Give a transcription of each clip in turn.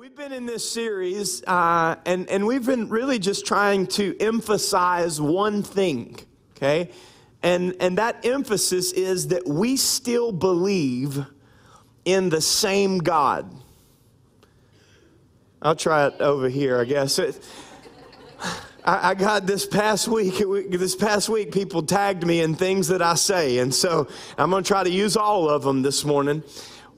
we've been in this series, uh, and, and we've been really just trying to emphasize one thing, okay? And, and that emphasis is that we still believe in the same God. I'll try it over here, I guess. It, I, I got this past week, this past week, people tagged me in things that I say, and so I'm going to try to use all of them this morning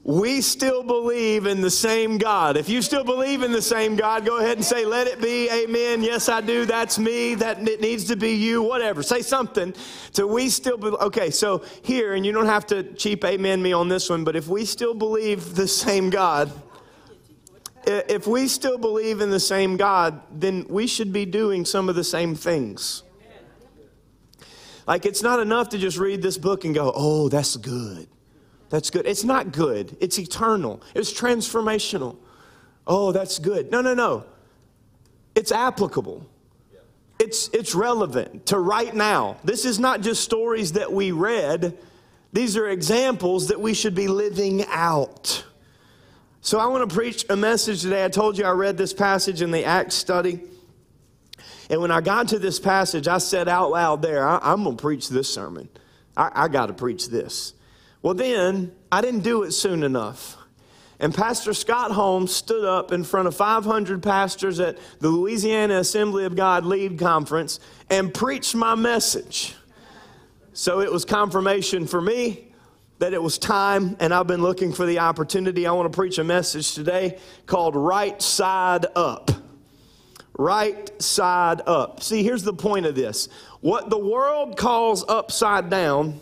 we still believe in the same God. If you still believe in the same God, go ahead and say, Let it be, amen. Yes, I do. That's me. That it needs to be you, whatever. Say something. So we still, be, okay, so here, and you don't have to cheap amen me on this one, but if we still believe the same God, if we still believe in the same God, then we should be doing some of the same things. Like, it's not enough to just read this book and go, Oh, that's good. That's good. It's not good, it's eternal, it's transformational. Oh, that's good. No, no, no. It's applicable. It's, it's relevant to right now. This is not just stories that we read, these are examples that we should be living out. So, I want to preach a message today. I told you I read this passage in the Acts study. And when I got to this passage, I said out loud there, I, am going to preach this sermon. I, I got to preach this. Well, then I didn't do it soon enough. And Pastor Scott Holmes stood up in front of 500 pastors at the Louisiana Assembly of God Lead Conference and preached my message. So it was confirmation for me that it was time, and I've been looking for the opportunity. I want to preach a message today called Right Side Up. Right side up. See, here's the point of this what the world calls upside down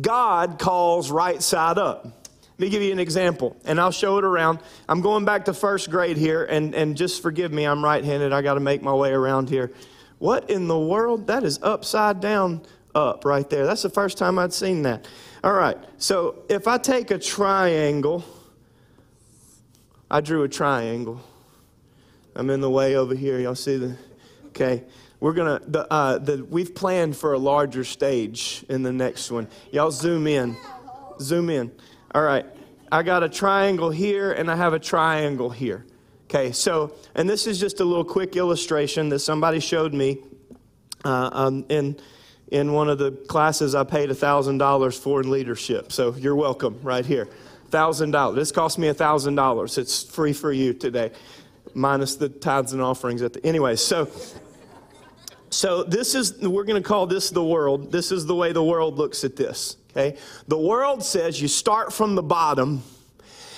God calls right side up. Let me give you an example, and I'll show it around. I'm going back to first grade here, and, and just forgive me, I'm right handed. I got to make my way around here. What in the world? That is upside down up right there. That's the first time I'd seen that. All right, so if I take a triangle, I drew a triangle. I'm in the way over here. Y'all see the. Okay we're gonna the, uh, the we've planned for a larger stage in the next one. Y'all zoom in. Zoom in. All right. I got a triangle here and i have a triangle here. Okay so and this is just a little quick illustration that somebody showed me uh, um, in in one of the classes i paid $1000 for in leadership. So you're welcome right here. $1000 this cost me $1000 it's free for you today minus the tithes and offerings at the anyway so so this is we're going to call this the world. This is the way the world looks at this, okay? The world says you start from the bottom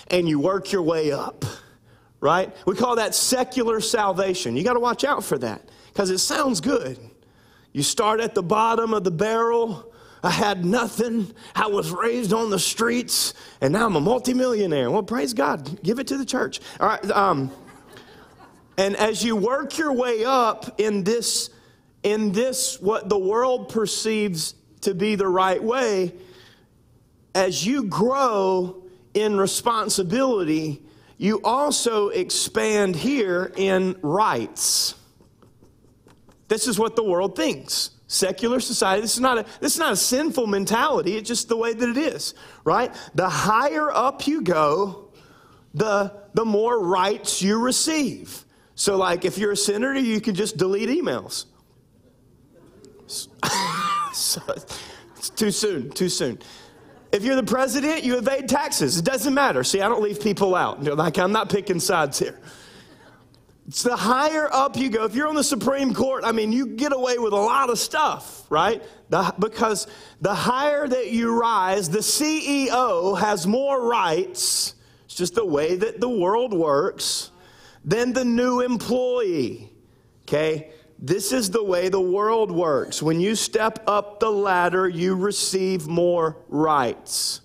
and you work your way up. Right? We call that secular salvation. You got to watch out for that because it sounds good. You start at the bottom of the barrel. I had nothing. I was raised on the streets, and now I'm a multimillionaire. Well, praise God. Give it to the church. All right. Um, and as you work your way up in this in this, what the world perceives to be the right way, as you grow in responsibility, you also expand here in rights. This is what the world thinks. Secular society, this is not a, this is not a sinful mentality, it's just the way that it is, right? The higher up you go, the, the more rights you receive. So, like if you're a senator, you can just delete emails so, it's too soon, too soon. If you're the president, you evade taxes. It doesn't matter. See, I don't leave people out. Like, I'm not picking sides here. It's the higher up you go. If you're on the Supreme Court, I mean, you get away with a lot of stuff, right? The, because the higher that you rise, the CEO has more rights. It's just the way that the world works than the new employee. Okay? This is the way the world works. When you step up the ladder, you receive more rights.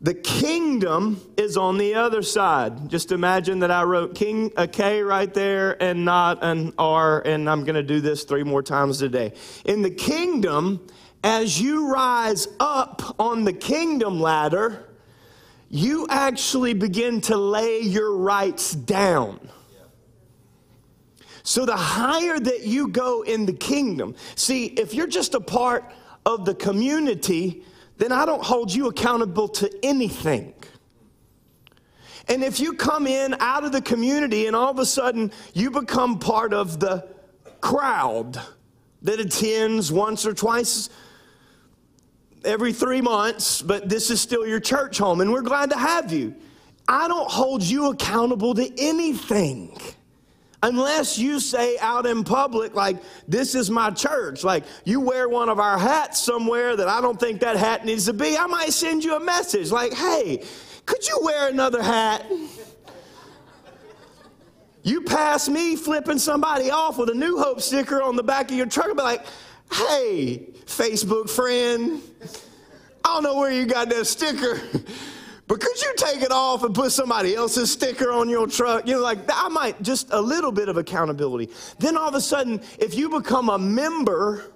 The kingdom is on the other side. Just imagine that I wrote king a K right there and not an R, and I'm going to do this three more times today. In the kingdom, as you rise up on the kingdom ladder, you actually begin to lay your rights down. So the higher that you go in the kingdom, see, if you're just a part of the community, then I don't hold you accountable to anything. And if you come in out of the community and all of a sudden you become part of the crowd that attends once or twice every three months, but this is still your church home and we're glad to have you. I don't hold you accountable to anything unless you say out in public, like, this is my church. Like, you wear one of our hats somewhere that I don't think that hat needs to be. I might send you a message like, hey, could you wear another hat? You pass me flipping somebody off with a New Hope sticker on the back of your truck and be like, hey, Facebook friend, I don't know where you got that sticker. But could you take it off and put somebody else's sticker on your truck? You know, like I might just a little bit of accountability. Then all of a sudden, if you become a member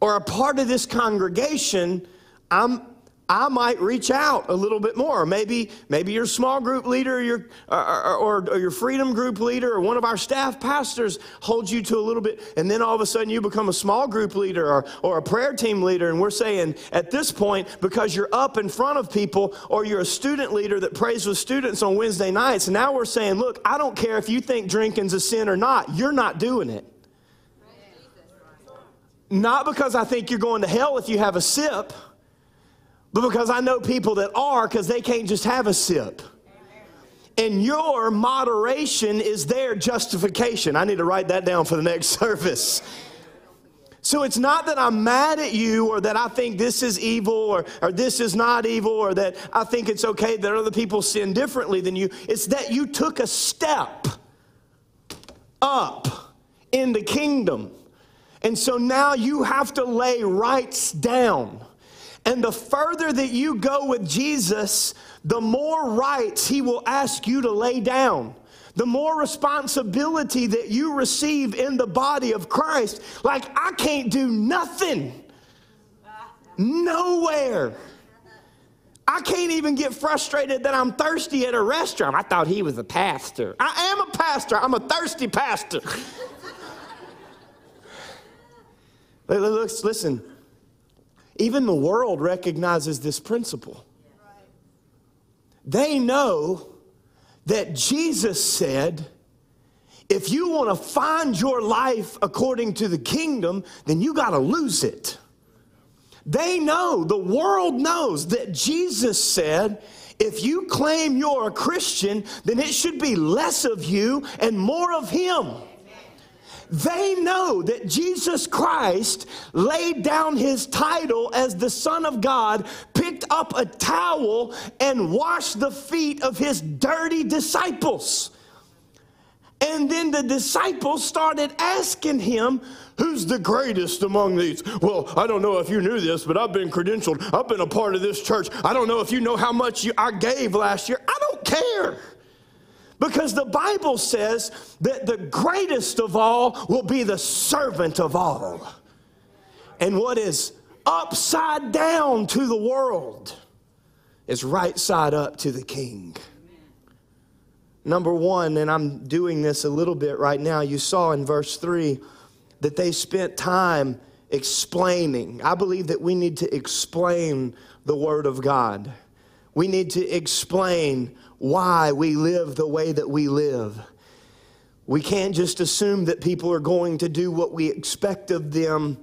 or a part of this congregation, I'm I might reach out a little bit more. Maybe, maybe your small group leader or your, or, or, or, your freedom group leader or one of our staff pastors holds you to a little bit, and then all of a sudden you become a small group leader or, or a prayer team leader. And we're saying at this point, because you're up in front of people or you're a student leader that prays with students on Wednesday nights, now we're saying, look, I don't care if you think drinking's a sin or not, you're not doing it. Not because I think you're going to hell if you have a sip but because I know people that are because they can't just have a sip. And your moderation is their justification. I need to write that down for the next service. So it's not that I'm mad at you or that I think this is evil or, or this is not evil or that I think it's okay that other people sin differently than you. It's that you took a step up in the kingdom. And so now you have to lay rights down. And the further that you go with Jesus, the more rights he will ask you to lay down. The more responsibility that you receive in the body of Christ. Like, I can't do nothing. Nowhere. I can't even get frustrated that I'm thirsty at a restaurant. I thought he was a pastor. I am a pastor. I'm a thirsty pastor. Listen, even the world recognizes this principle. They know that Jesus said, if you want to find your life according to the kingdom, then you got to lose it. They know, the world knows that Jesus said, if you claim you're a Christian, then it should be less of you and more of Him. They know that Jesus Christ laid down his title as the Son of God, picked up a towel, and washed the feet of his dirty disciples. And then the disciples started asking him, Who's the greatest among these? Well, I don't know if you knew this, but I've been credentialed. I've been a part of this church. I don't know if you know how much you, I gave last year. I don't care. Because the Bible says that the greatest of all will be the servant of all. And what is upside down to the world is right side up to the king. Number one, and I'm doing this a little bit right now, you saw in verse 3 that they spent time explaining. I believe that we need to explain the Word of God. We need to explain why we live the way that we live. We can't just assume that people are going to do what we expect of them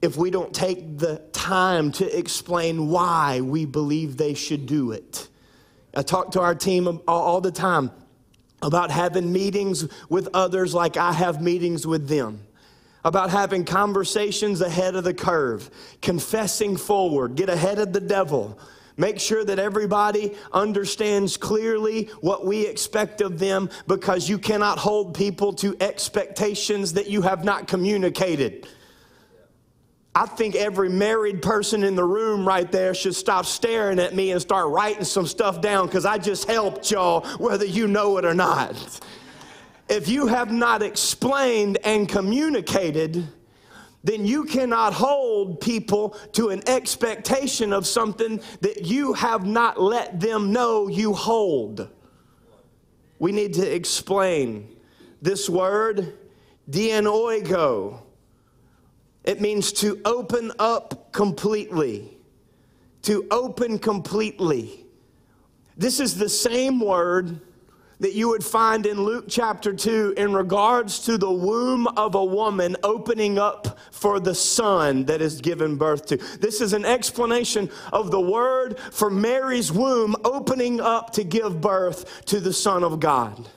if we don't take the time to explain why we believe they should do it. I talk to our team all the time about having meetings with others like I have meetings with them, about having conversations ahead of the curve, confessing forward, get ahead of the devil Make sure that everybody understands clearly what we expect of them because you cannot hold people to expectations that you have not communicated. I think every married person in the room right there should stop staring at me and start writing some stuff down because I just helped y'all, whether you know it or not. If you have not explained and communicated, then you cannot hold people to an expectation of something that you have not let them know you hold. We need to explain this word, dianoigo. It means to open up completely. To open completely. This is the same word that you would find in Luke chapter 2 in regards to the womb of a woman opening up for the son that is given birth to. This is an explanation of the word for Mary's womb opening up to give birth to the Son of God.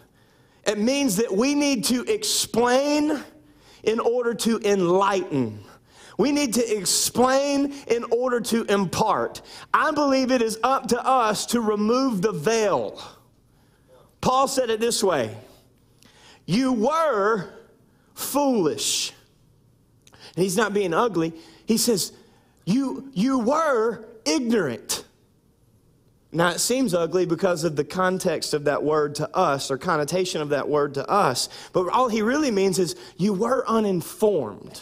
It means that we need to explain in order to enlighten. We need to explain in order to impart. I believe it is up to us to remove the veil Paul said it this way You were foolish. And he's not being ugly. He says, You, you were ignorant. Now, it seems ugly because of the context of that word to us or connotation of that word to us. But all he really means is you were uninformed.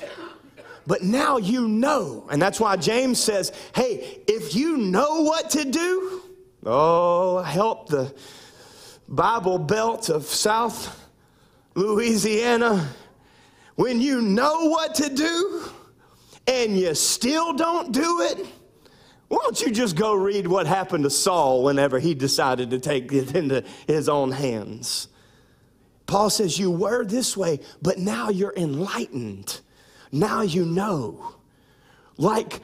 But now you know. And that's why James says, hey, if you know what to do, oh, help the Bible Belt of South Louisiana, when you know what to do and you still don't do it, why don't you just go read what happened to Saul whenever he decided to take it into his own hands? Paul says, You were this way, but now you're enlightened. Now you know. Like,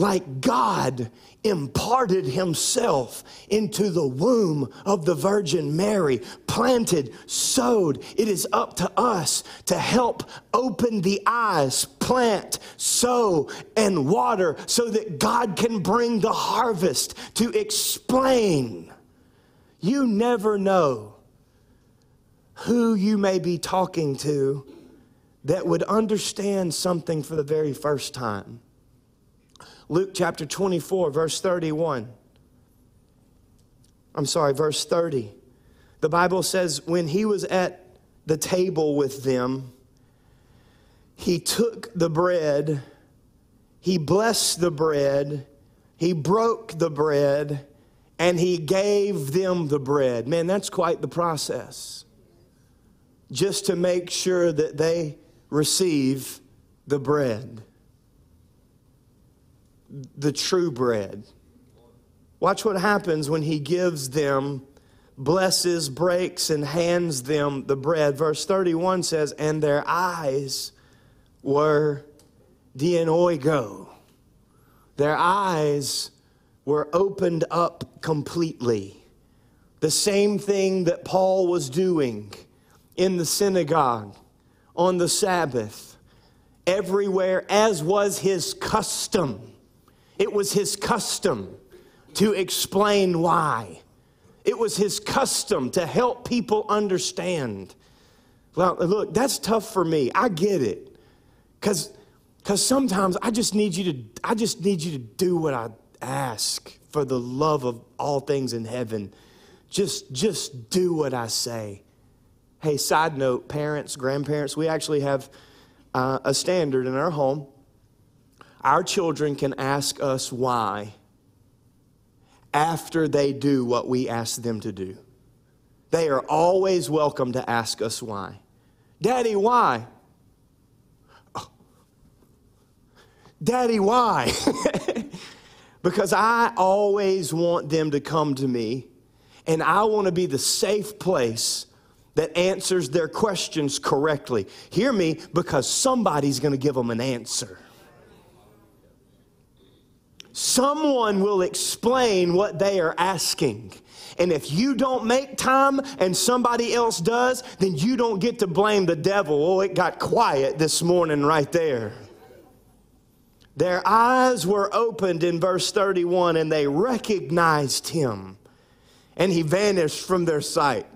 like God imparted himself into the womb of the Virgin Mary, planted, sowed. It is up to us to help open the eyes, plant, sow, and water so that God can bring the harvest to explain. You never know who you may be talking to that would understand something for the very first time. Luke chapter 24, verse 31. I'm sorry, verse 30. The Bible says, when he was at the table with them, he took the bread, he blessed the bread, he broke the bread, and he gave them the bread. Man, that's quite the process. Just to make sure that they receive the bread the true bread. Watch what happens when he gives them, blesses, breaks, and hands them the bread. Verse 31 says, And their eyes were dianoigo. Their eyes were opened up completely. The same thing that Paul was doing in the synagogue on the Sabbath, everywhere, as was his custom it was his custom to explain why. It was his custom to help people understand. Well, look, that's tough for me. I get it. Cuz cuz sometimes I just need you to I just need you to do what I ask for the love of all things in heaven. Just just do what I say. Hey, side note, parents, grandparents, we actually have uh, a standard in our home our children can ask us why after they do what we ask them to do. They are always welcome to ask us why. Daddy, why? Oh. Daddy, why? because I always want them to come to me and I want to be the safe place that answers their questions correctly. Hear me, because somebody's going to give them an answer someone will explain what they are asking. And if you don't make time and somebody else does, then you don't get to blame the devil. Oh, it got quiet this morning right there. Their eyes were opened in verse 31 and they recognized him and he vanished from their sight.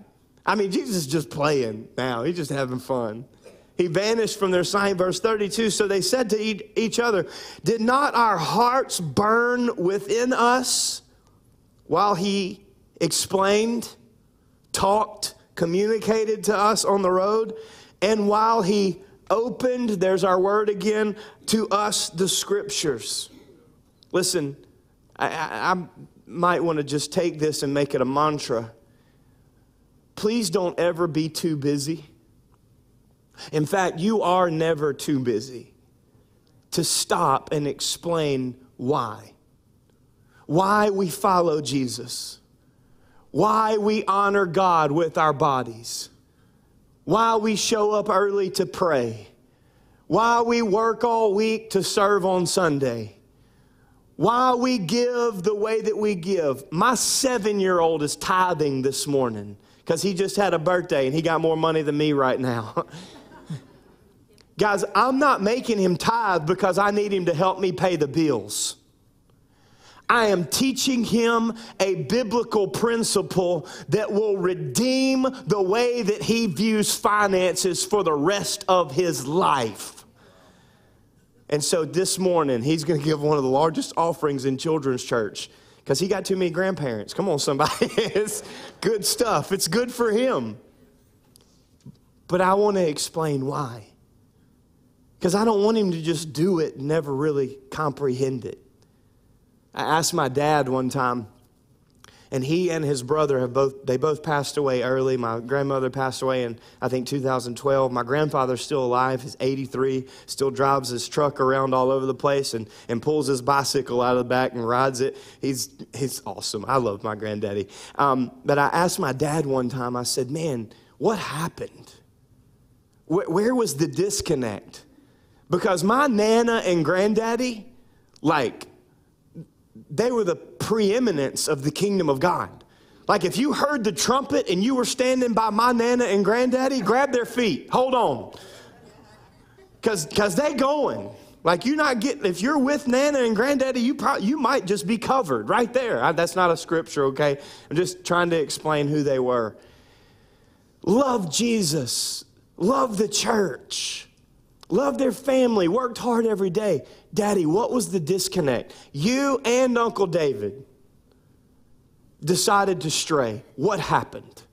I mean, Jesus is just playing now, he's just having fun. He vanished from their sight. Verse 32 So they said to each other, Did not our hearts burn within us while he explained, talked, communicated to us on the road? And while he opened, there's our word again, to us the scriptures. Listen, I, I, I might want to just take this and make it a mantra. Please don't ever be too busy in fact, you are never too busy to stop and explain why. Why we follow Jesus. why we honor God with our bodies, why we show up early to pray, why we work all week to serve on Sunday, why we give the way that we give. My seven year old is tithing this morning because he just had a birthday and he got more money than me right now. Guys, I'm not making him tithe because I need him to help me pay the bills. I am teaching him a biblical principle that will redeem the way that he views finances for the rest of his life. And so this morning, he's going to give one of the largest offerings in children's church because he got too many grandparents. Come on, somebody. it's good stuff, it's good for him. But I want to explain why. Because I don't want him to just do it and never really comprehend it. I asked my dad one time, and he and his brother have both they both passed away early. My grandmother passed away in i think 2012 my grandfather's still alive. He's 83 still drives his truck around all over the place and, and pulls his bicycle out of the back and rides it. He's he's awesome. I love my granddaddy. Um, but i asked my dad one time i said man what happened? Where, where was the disconnect because my nana and granddaddy like they were the preeminence of the kingdom of God. Like if you heard the trumpet and you were standing by my nana and granddaddy, grab their feet. Hold on. Cause cause they going. Like you're not getting if you're with nana and granddaddy, you probably you might just be covered right there. I, that's not a scripture, okay? I'm just trying to explain who they were. Love Jesus. Love the church. Love their family. Worked hard every day. Daddy, what was the disconnect? You and Uncle David decided to stray. What happened?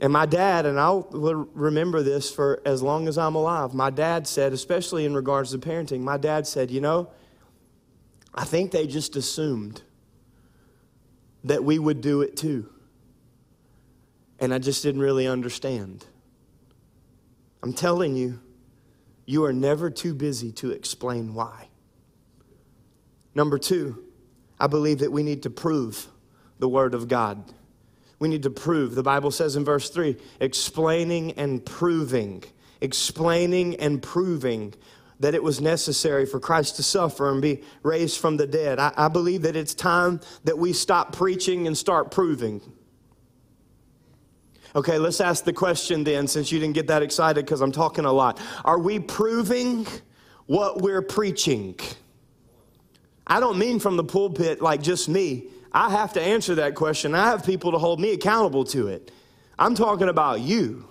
And my dad, and I'll remember this for as long as I'm alive, my dad said, especially in regards to parenting, my dad said, You know, I think they just assumed that we would do it too. And I just didn't really understand. I'm telling you, you are never too busy to explain why. Number two, I believe that we need to prove the Word of God. We need to prove. The Bible says in verse 3 explaining and proving, explaining and proving that it was necessary for Christ to suffer and be raised from the dead. I, I believe that it's time that we stop preaching and start proving. Okay, let's ask the question then, since you didn't get that excited because I'm talking a lot. Are we proving what we're preaching? I don't mean from the pulpit like just me. I have to answer that question. I have people to hold me accountable to it. I'm talking about you.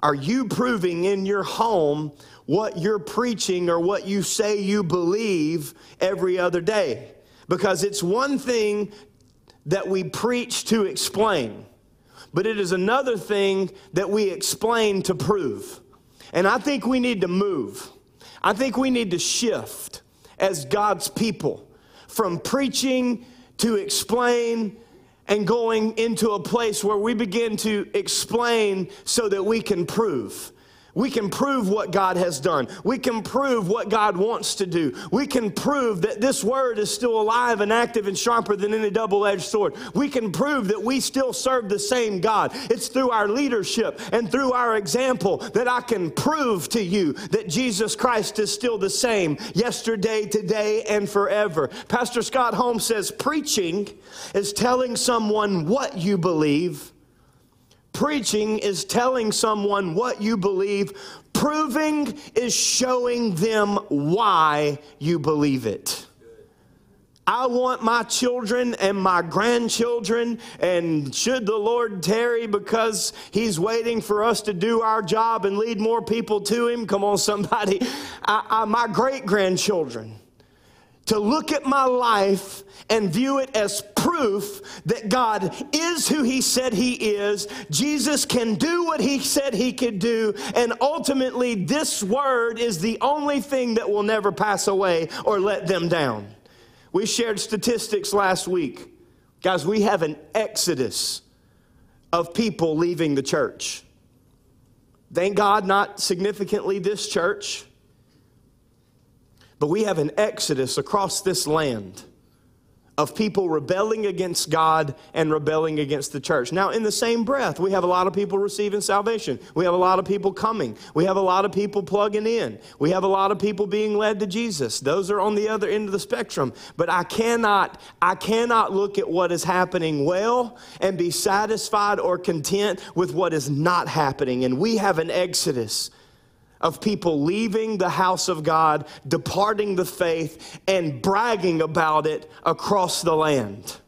Are you proving in your home what you're preaching or what you say you believe every other day? Because it's one thing that we preach to explain but it is another thing that we explain to prove. And I think we need to move. I think we need to shift as God's people from preaching to explain and going into a place where we begin to explain so that we can prove. We can prove what God has done. We can prove what God wants to do. We can prove that this word is still alive and active and sharper than any double edged sword. We can prove that we still serve the same God. It's through our leadership and through our example that I can prove to you that Jesus Christ is still the same yesterday, today, and forever. Pastor Scott Holmes says preaching is telling someone what you believe Preaching is telling someone what you believe. Proving is showing them why you believe it. I want my children and my grandchildren, and should the Lord tarry because He's waiting for us to do our job and lead more people to Him. Come on, somebody. I, I, my great grandchildren to look at my life and view it as proof that God is who He said He is. Jesus can do what He said He could do. And ultimately, this word is the only thing that will never pass away or let them down. We shared statistics last week. Guys, we have an exodus of people leaving the church. Thank God, not significantly this church. But we have an exodus across this land of people rebelling against God and rebelling against the church. Now, in the same breath, we have a lot of people receiving salvation. We have a lot of people coming. We have a lot of people plugging in. We have a lot of people being led to Jesus. Those are on the other end of the spectrum. But I cannot, I cannot look at what is happening well and be satisfied or content with what is not happening. And we have an exodus of people leaving the house of God, departing the faith, and bragging about it across the land.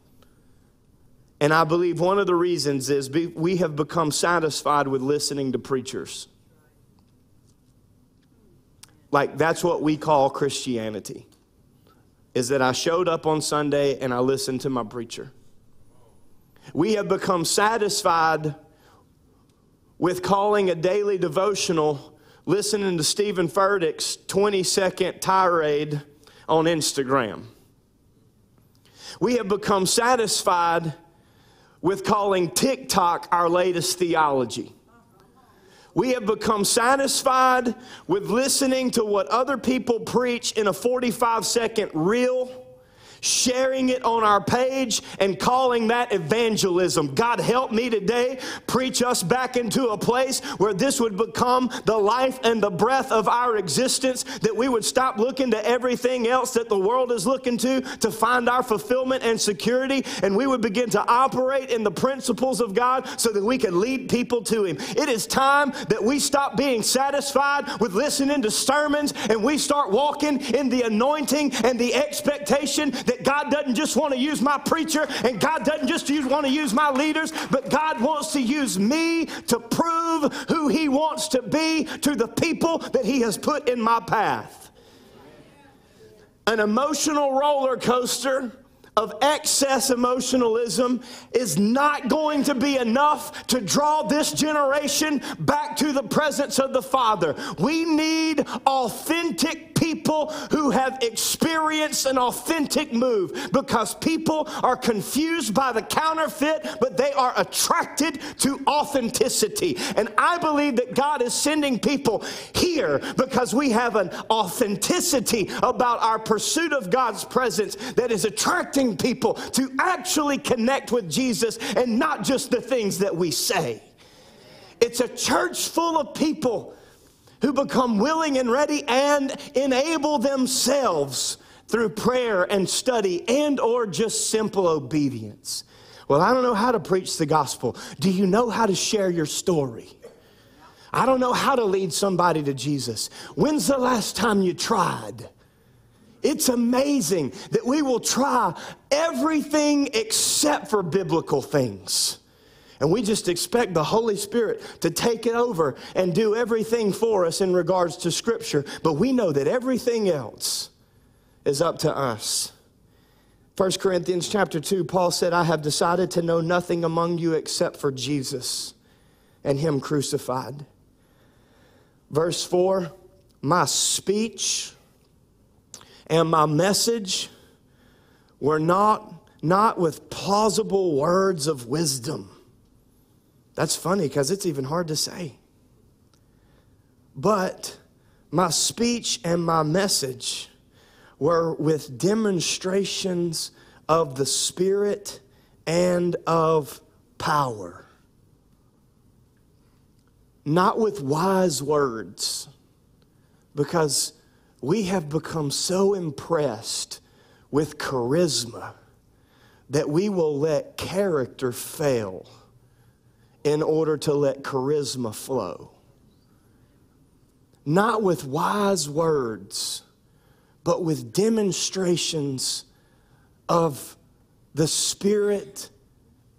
And I believe one of the reasons is we have become satisfied with listening to preachers. Like, that's what we call Christianity. Is that I showed up on Sunday and I listened to my preacher. We have become satisfied with calling a daily devotional listening to Steven Furtick's 20 second tirade on Instagram. We have become satisfied with calling TikTok our latest theology. We have become satisfied with listening to what other people preach in a 45 second reel sharing it on our page, and calling that evangelism. God help me today preach us back into a place where this would become the life and the breath of our existence, that we would stop looking to everything else that the world is looking to to find our fulfillment and security, and we would begin to operate in the principles of God so that we can lead people to Him. It is time that we stop being satisfied with listening to sermons and we start walking in the anointing and the expectation that that God doesn't just want to use my preacher and God doesn't just want to use my leaders, but God wants to use me to prove who He wants to be to the people that He has put in my path. An emotional roller coaster of excess emotionalism is not going to be enough to draw this generation back to the presence of the Father. We need authentic people who have experienced an authentic move because people are confused by the counterfeit, but they are attracted to authenticity. And I believe that God is sending people here because we have an authenticity about our pursuit of God's presence that is attracting people to actually connect with Jesus and not just the things that we say. It's a church full of people who become willing and ready and enable themselves through prayer and study and or just simple obedience. Well, I don't know how to preach the gospel. Do you know how to share your story? I don't know how to lead somebody to Jesus. When's the last time you tried? It's amazing that we will try everything except for biblical things. And we just expect the Holy Spirit to take it over and do everything for us in regards to Scripture. But we know that everything else is up to us. 1 Corinthians chapter 2, Paul said, I have decided to know nothing among you except for Jesus and Him crucified. Verse 4 My speech and my message were not, not with plausible words of wisdom that's funny because it's even hard to say. But my speech and my message were with demonstrations of the Spirit and of power. Not with wise words, because we have become so impressed with charisma that we will let character fail in order to let charisma flow. Not with wise words, but with demonstrations of the Spirit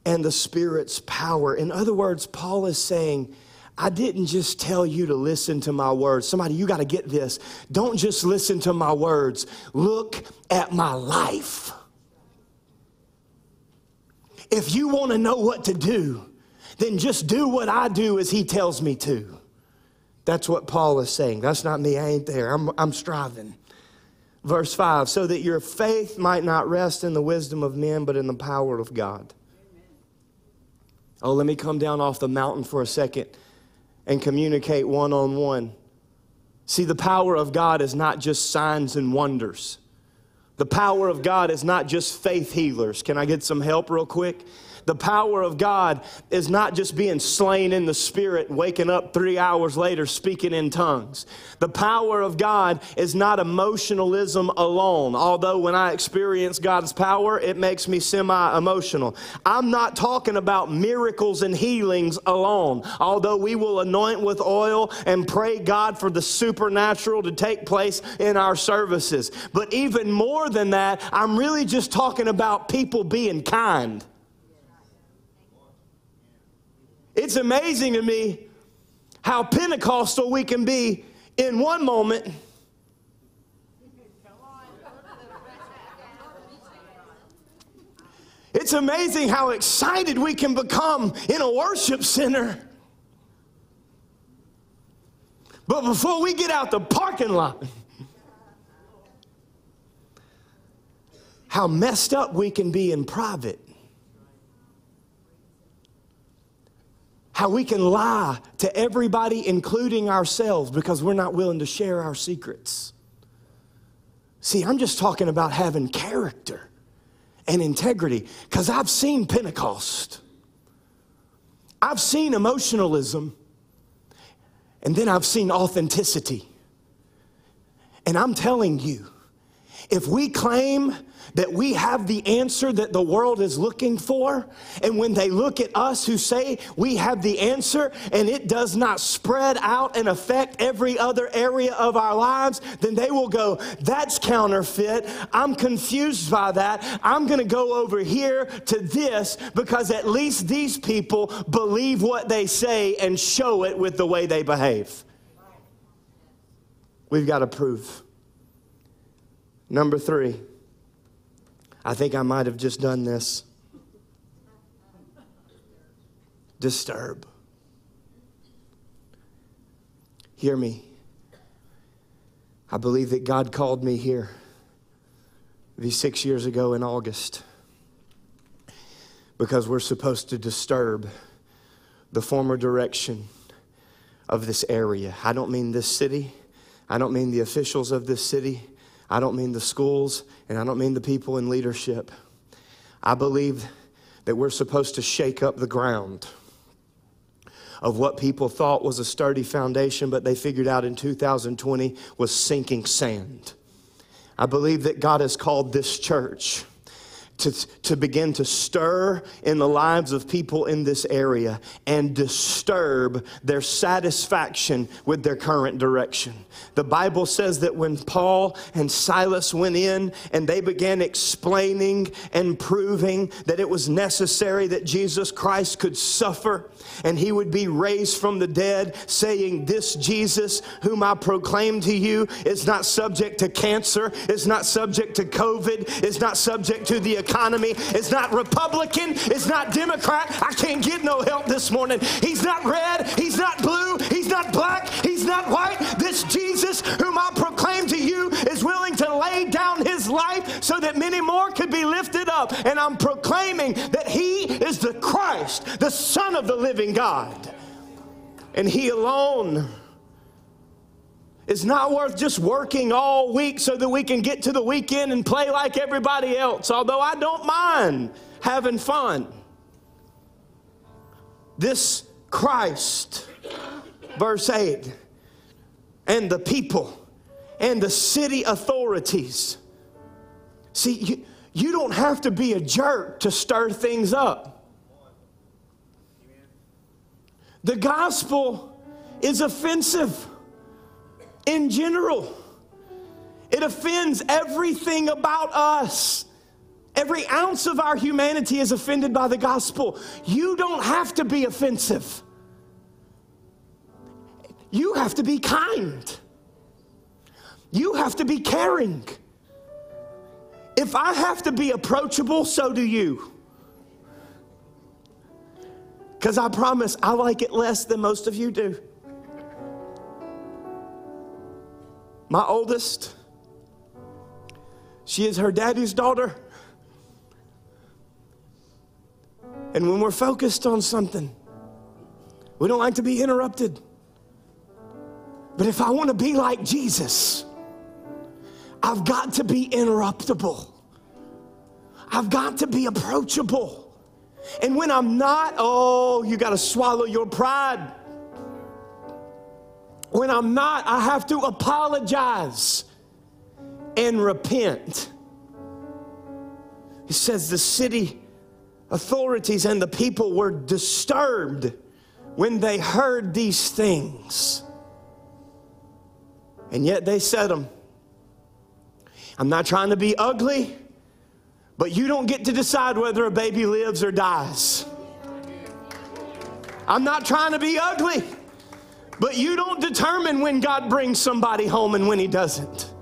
and the Spirit's power. In other words, Paul is saying, I didn't just tell you to listen to my words. Somebody, you got to get this. Don't just listen to my words, look at my life. If you want to know what to do, then just do what I do as he tells me to. That's what Paul is saying. That's not me. I ain't there. I'm, I'm striving. Verse 5 so that your faith might not rest in the wisdom of men, but in the power of God. Oh, let me come down off the mountain for a second and communicate one on one. See, the power of God is not just signs and wonders. The power of God is not just faith healers. Can I get some help real quick? The power of God is not just being slain in the spirit, waking up three hours later speaking in tongues. The power of God is not emotionalism alone, although when I experience God's power, it makes me semi emotional. I'm not talking about miracles and healings alone, although we will anoint with oil and pray God for the supernatural to take place in our services. But even more than that, I'm really just talking about people being kind. It's amazing to me how Pentecostal we can be in one moment. It's amazing how excited we can become in a worship center. But before we get out the parking lot, how messed up we can be in private. How we can lie to everybody, including ourselves, because we're not willing to share our secrets. See, I'm just talking about having character and integrity, because I've seen Pentecost, I've seen emotionalism, and then I've seen authenticity. And I'm telling you, if we claim that we have the answer that the world is looking for. And when they look at us who say we have the answer and it does not spread out and affect every other area of our lives, then they will go, That's counterfeit. I'm confused by that. I'm going to go over here to this because at least these people believe what they say and show it with the way they behave. We've got to prove. Number three. I think I might have just done this. Disturb. Hear me. I believe that God called me here these six years ago in August because we're supposed to disturb the former direction of this area. I don't mean this city, I don't mean the officials of this city. I don't mean the schools, and I don't mean the people in leadership. I believe that we're supposed to shake up the ground of what people thought was a sturdy foundation, but they figured out in 2020 was sinking sand. I believe that God has called this church to, to begin to stir in the lives of people in this area and disturb their satisfaction with their current direction. The Bible says that when Paul and Silas went in and they began explaining and proving that it was necessary that Jesus Christ could suffer and he would be raised from the dead, saying, This Jesus, whom I proclaim to you, is not subject to cancer, is not subject to COVID, is not subject to the economy, is not Republican, It's not Democrat. I can't get no help this morning. He's not red, he's not blue, he's not black, he's not white. This Jesus, whom I proclaim to you, is willing to lay down his life so that many more could be lifted up. And I'm proclaiming that he is the Christ, the Son of the living God. And he alone is not worth just working all week so that we can get to the weekend and play like everybody else, although I don't mind having fun. This Christ, verse 8, and the people and the city authorities. See, you, you don't have to be a jerk to stir things up. The gospel is offensive in general. It offends everything about us. Every ounce of our humanity is offended by the gospel. You don't have to be offensive. You have to be kind. You have to be caring. If I have to be approachable, so do you. Because I promise I like it less than most of you do. My oldest, she is her daddy's daughter. And when we're focused on something, we don't like to be interrupted. But if I want to be like Jesus, I've got to be interruptible. I've got to be approachable. And when I'm not, oh, you got to swallow your pride. When I'm not, I have to apologize and repent. He says the city authorities and the people were disturbed when they heard these things. And yet they said them. I'm not trying to be ugly, but you don't get to decide whether a baby lives or dies. I'm not trying to be ugly, but you don't determine when God brings somebody home and when He doesn't.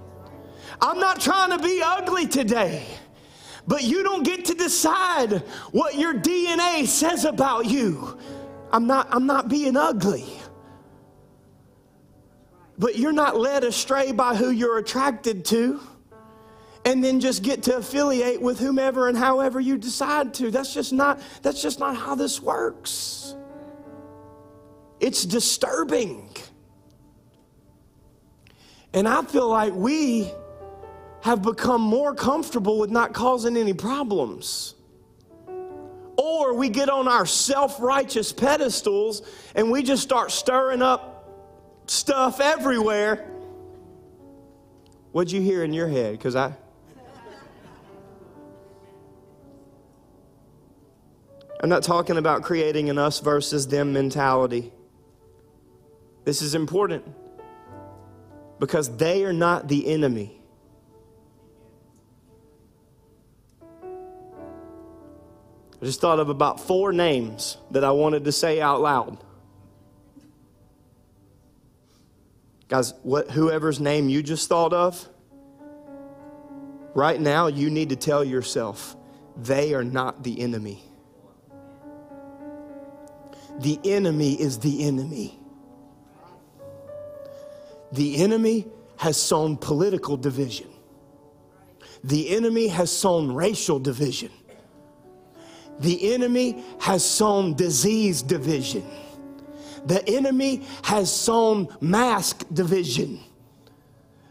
I'm not trying to be ugly today, but you don't get to decide what your DNA says about you. I'm not, I'm not being ugly. But you're not led astray by who you're attracted to and then just get to affiliate with whomever and however you decide to. That's just not that's just not how this works. It's disturbing. And I feel like we have become more comfortable with not causing any problems. Or we get on our self righteous pedestals and we just start stirring up stuff everywhere. What'd you hear in your head? Because I. I'm not talking about creating an us versus them mentality. This is important because they are not the enemy. I just thought of about four names that I wanted to say out loud. Guys, what, whoever's name you just thought of, right now you need to tell yourself they are not the enemy. The enemy is the enemy. The enemy has sown political division. The enemy has sown racial division. The enemy has sown disease division. The enemy has sown mask division.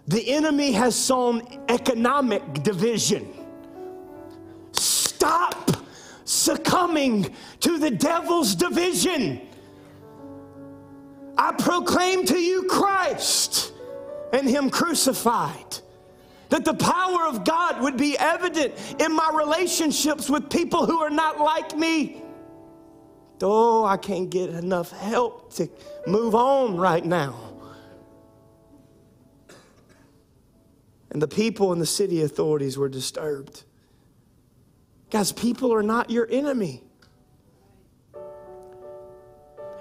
The enemy has sown economic division. Stop succumbing to the devil's division. I proclaim to you Christ and Him crucified. That the power of God would be evident in my relationships with people who are not like me. Oh, I can't get enough help to move on right now. And the people and the city authorities were disturbed. Guys, people are not your enemy.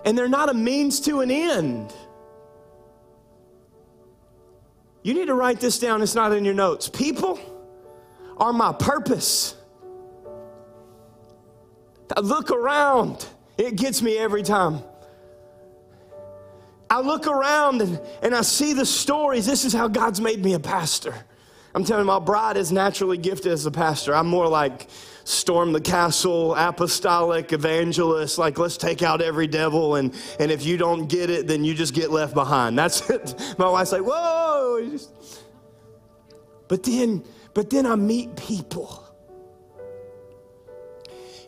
And they're not a means to an end. You need to write this down, it's not in your notes. People are my purpose. I look around, it gets me every time. I look around and, and I see the stories. This is how God's made me a pastor. I'm telling you, my bride is naturally gifted as a pastor. I'm more like storm the castle, apostolic, evangelist, like let's take out every devil, and, and if you don't get it, then you just get left behind. That's it. My wife's like, whoa. But then, but then I meet people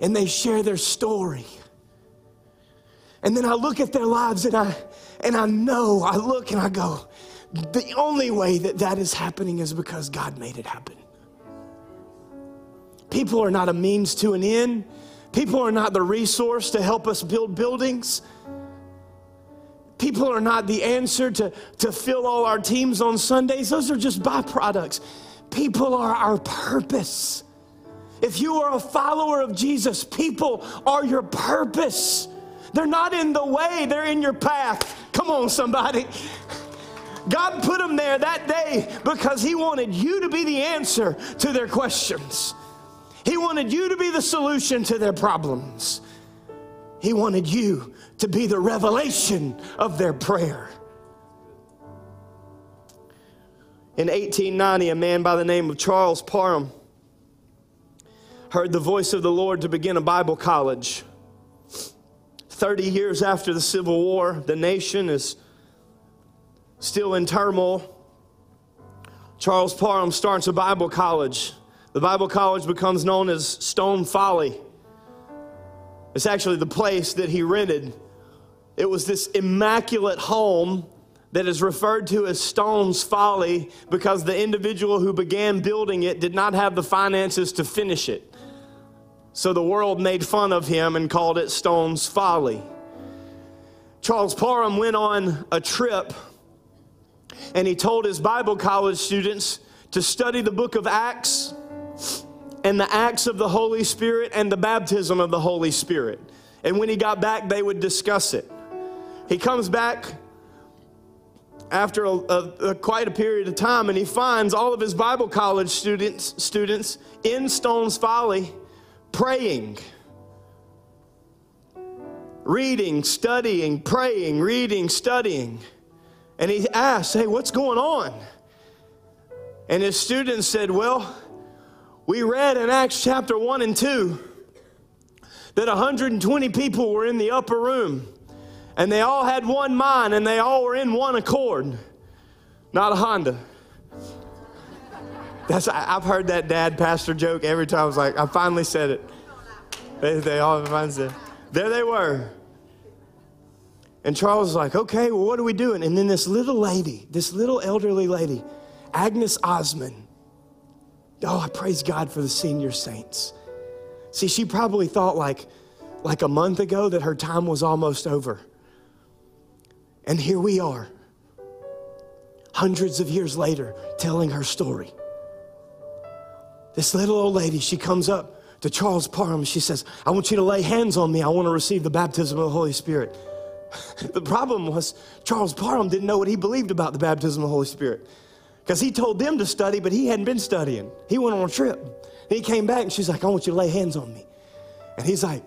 and they share their story. And then I look at their lives and I and I know, I look and I go, the only way that that is happening is because God made it happen. People are not a means to an end. People are not the resource to help us build buildings. People are not the answer to, to fill all our teams on Sundays. Those are just byproducts. People are our purpose. If you are a follower of Jesus, people are your purpose. They're not in the way, they're in your path. Come on, somebody. God put them there that day because He wanted you to be the answer to their questions. He wanted you to be the solution to their problems. He wanted you to be the revelation of their prayer. In 1890, a man by the name of Charles Parham heard the voice of the Lord to begin a Bible college. 30 years after the Civil War, the nation is still in turmoil. Charles Parham starts a Bible college. The Bible college becomes known as Stone Folly. It's actually the place that he rented. It was this immaculate home that is referred to as Stone's Folly because the individual who began building it did not have the finances to finish it. So the world made fun of him and called it Stone's Folly. Charles Parham went on a trip and he told his Bible college students to study the book of Acts and the acts of the Holy Spirit and the baptism of the Holy Spirit. And when he got back, they would discuss it. He comes back after a, a, a, quite a period of time and he finds all of his Bible college students, students in Stone's Folly praying, reading, studying, praying, reading, studying. And he asked, Hey, what's going on? And his students said, Well, we read in Acts chapter 1 and 2 that 120 people were in the upper room and they all had one mind and they all were in one accord. Not a Honda. That's I've heard that dad pastor joke every time. I was like, I finally said it. They, they all finally said. There they were. And Charles was like, okay, well, what are we doing? And then this little lady, this little elderly lady, Agnes Ozman. Oh, I praise God for the senior saints. See, she probably thought like, like a month ago that her time was almost over. And here we are, hundreds of years later, telling her story. This little old lady, she comes up to Charles Parham. She says, I want you to lay hands on me. I want to receive the baptism of the Holy Spirit. The problem was Charles Parham didn't know what he believed about the baptism of the Holy Spirit because he told them to study, but he hadn't been studying. He went on a trip. And he came back and she's like, I want you to lay hands on me. And he's like,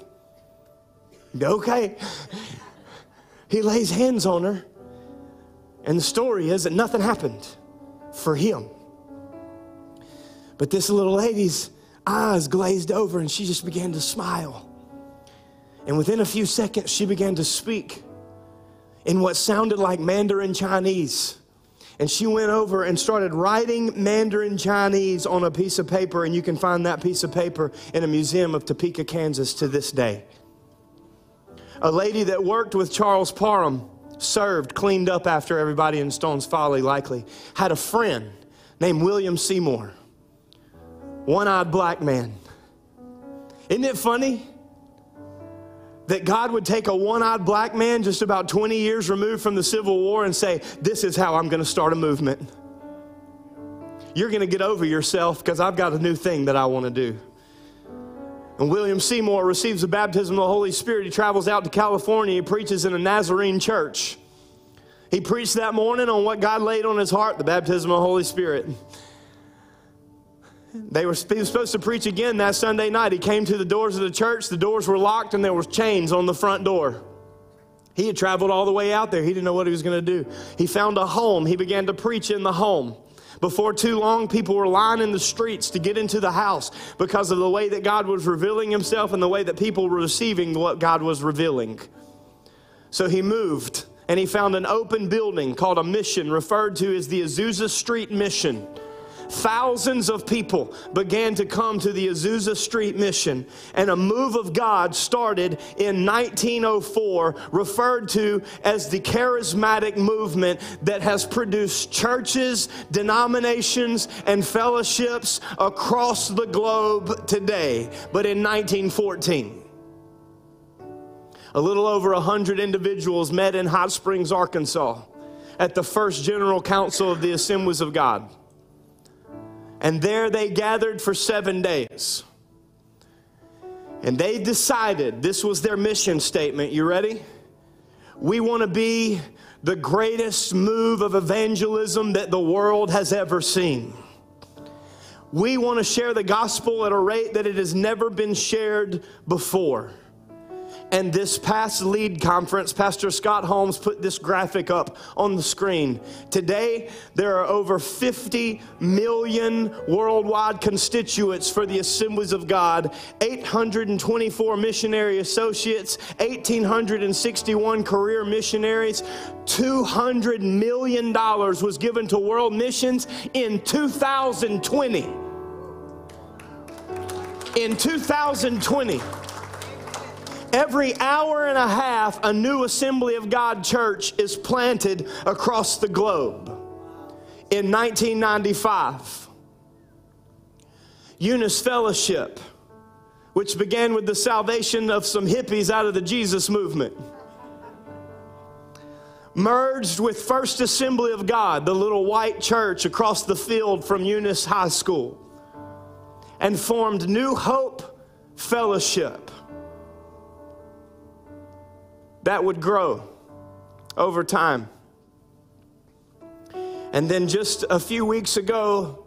okay. he lays hands on her. And the story is that nothing happened for him. But this little lady's eyes glazed over and she just began to smile. And within a few seconds, she began to speak in what sounded like Mandarin Chinese. And she went over and started writing Mandarin Chinese on a piece of paper, and you can find that piece of paper in a museum of Topeka, Kansas to this day. A lady that worked with Charles Parham, served, cleaned up after everybody in Stone's Folly, likely, had a friend named William Seymour, one eyed black man. Isn't it funny? That God would take a one eyed black man just about 20 years removed from the Civil War and say, This is how I'm going to start a movement. You're going to get over yourself because I've got a new thing that I want to do. And William Seymour receives the baptism of the Holy Spirit. He travels out to California. He preaches in a Nazarene church. He preached that morning on what God laid on his heart the baptism of the Holy Spirit. They were, supposed to preach again that Sunday night. He came to the doors of the church. The doors were locked and there were chains on the front door. He had traveled all the way out there. He didn't know what he was going to do. He found a home. He began to preach in the home. Before too long, people were lining the streets to get into the house because of the way that God was revealing himself and the way that people were receiving what God was revealing. So he moved and he found an open building called a mission, referred to as the Azusa Street Mission. Thousands of people began to come to the Azusa Street mission, and a move of God started in 1904, referred to as the charismatic movement that has produced churches, denominations, and fellowships across the globe today. But in 1914, a little over 100 individuals met in Hot Springs, Arkansas, at the first General Council of the Assemblies of God. And there they gathered for seven days. And they decided this was their mission statement. You ready? We want to be the greatest move of evangelism that the world has ever seen. We want to share the gospel at a rate that it has never been shared before. And this past lead conference, Pastor Scott Holmes put this graphic up on the screen. Today, there are over 50 million worldwide constituents for the Assemblies of God, 824 missionary associates, 1,861 career missionaries, $200 million was given to world missions in 2020. In 2020. Every hour and a half, a new Assembly of God church is planted across the globe. In 1995, Eunice Fellowship, which began with the salvation of some hippies out of the Jesus movement, merged with First Assembly of God, the little white church across the field from Eunice High School, and formed New Hope Fellowship that would grow over time. And then just a few weeks ago,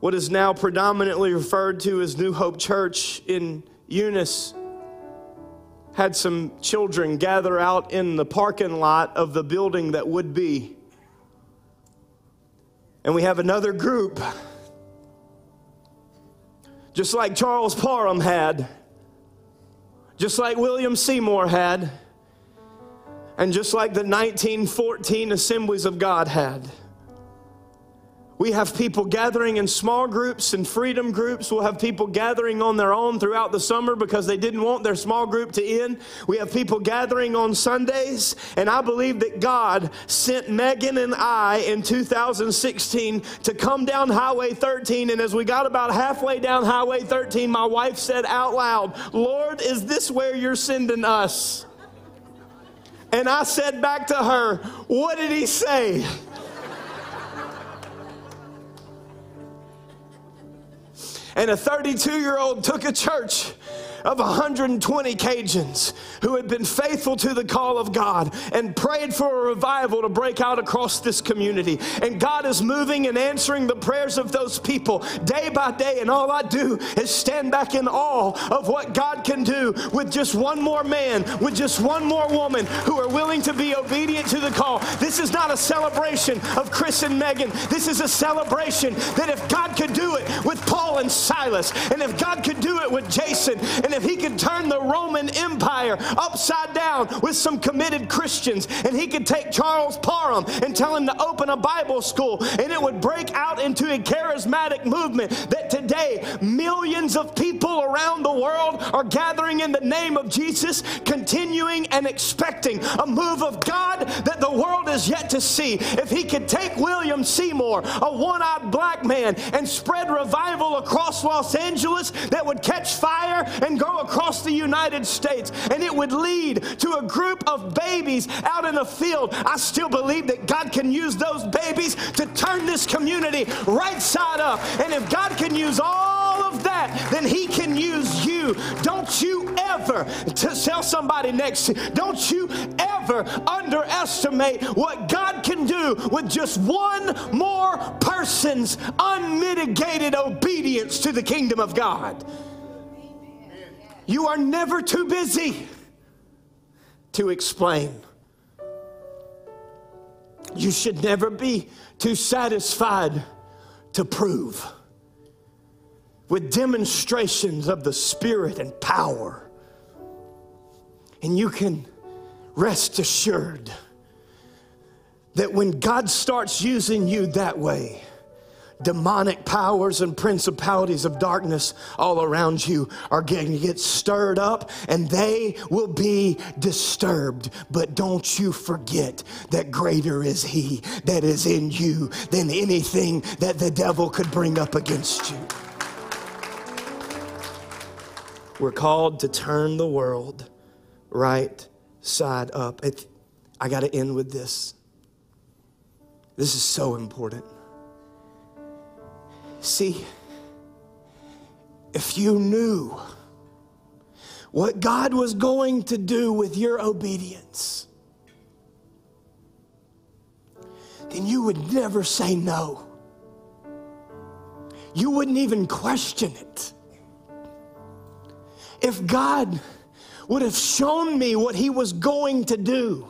what is now predominantly referred to as New Hope Church in Eunice had some children gather out in the parking lot of the building that would be. And we have another group, just like Charles Parham had just like William Seymour had, and just like the 1914 Assemblies of God had. We have people gathering in small groups and freedom groups. We'll have people gathering on their own throughout the summer because they didn't want their small group to end. We have people gathering on Sundays. And I believe that God sent Megan and I in 2016 to come down Highway 13. And as we got about halfway down Highway 13, my wife said out loud, Lord, is this where you're sending us? And I said back to her, What did he say? And a 32 year old took a church of 120 Cajuns who had been faithful to the call of God and prayed for a revival to break out across this community. And God is moving and answering the prayers of those people day by day. And all I do is stand back in awe of what God can do with just one more man, with just one more woman who are willing to be obedient to the call. This is not a celebration of Chris and Megan. This is a celebration that if God could do it with Paul and Silas, and if God could do it with Jason and and if he could turn the Roman Empire upside down with some committed Christians, and he could take Charles Parham and tell him to open a Bible school, and it would break out into a charismatic movement that today millions of people around the world are gathering in the name of Jesus, continuing and expecting a move of God that the world is yet to see. If he could take William Seymour, a one eyed black man, and spread revival across Los Angeles that would catch fire and go across the United States and it would lead to a group of babies out in a field, I still believe that God can use those babies to turn this community right side up. And if God can use all of that, then He can use you. Don't you ever, to tell somebody next to you, don't you ever underestimate what God can do with just one more person's unmitigated obedience to the kingdom of God. You are never too busy to explain. You should never be too satisfied to prove with demonstrations of the Spirit and power. And you can rest assured that when God starts using you that way, demonic powers and principalities of darkness all around you are going to get stirred up and they will be disturbed. But don't you forget that greater is He that is in you than anything that the devil could bring up against you. We're called to turn the world right side up. It, I got to end with this. This is so important. See, if you knew what God was going to do with your obedience, then you would never say no. You wouldn't even question it. If God would have shown me what he was going to do,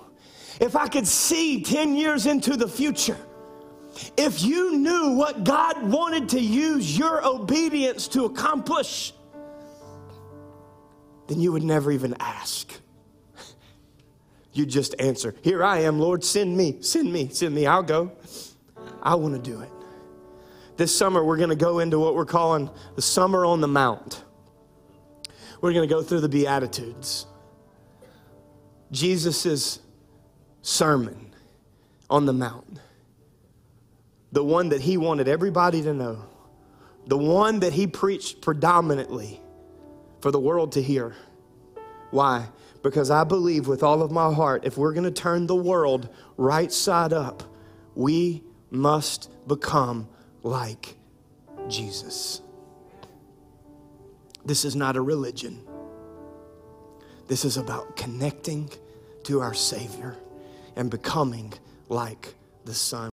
if I could see 10 years into the future, if you knew what God wanted to use your obedience to accomplish, then you would never even ask. You'd just answer, Here I am, Lord, send me, send me, send me. I'll go. I want to do it. This summer, we're going to go into what we're calling the Summer on the Mount. We're going to go through the Beatitudes. Jesus' sermon on the Mount. The one that he wanted everybody to know. The one that he preached predominantly for the world to hear. Why? Because I believe with all of my heart, if we're going to turn the world right side up, we must become like Jesus. This is not a religion. This is about connecting to our Savior and becoming like the Son.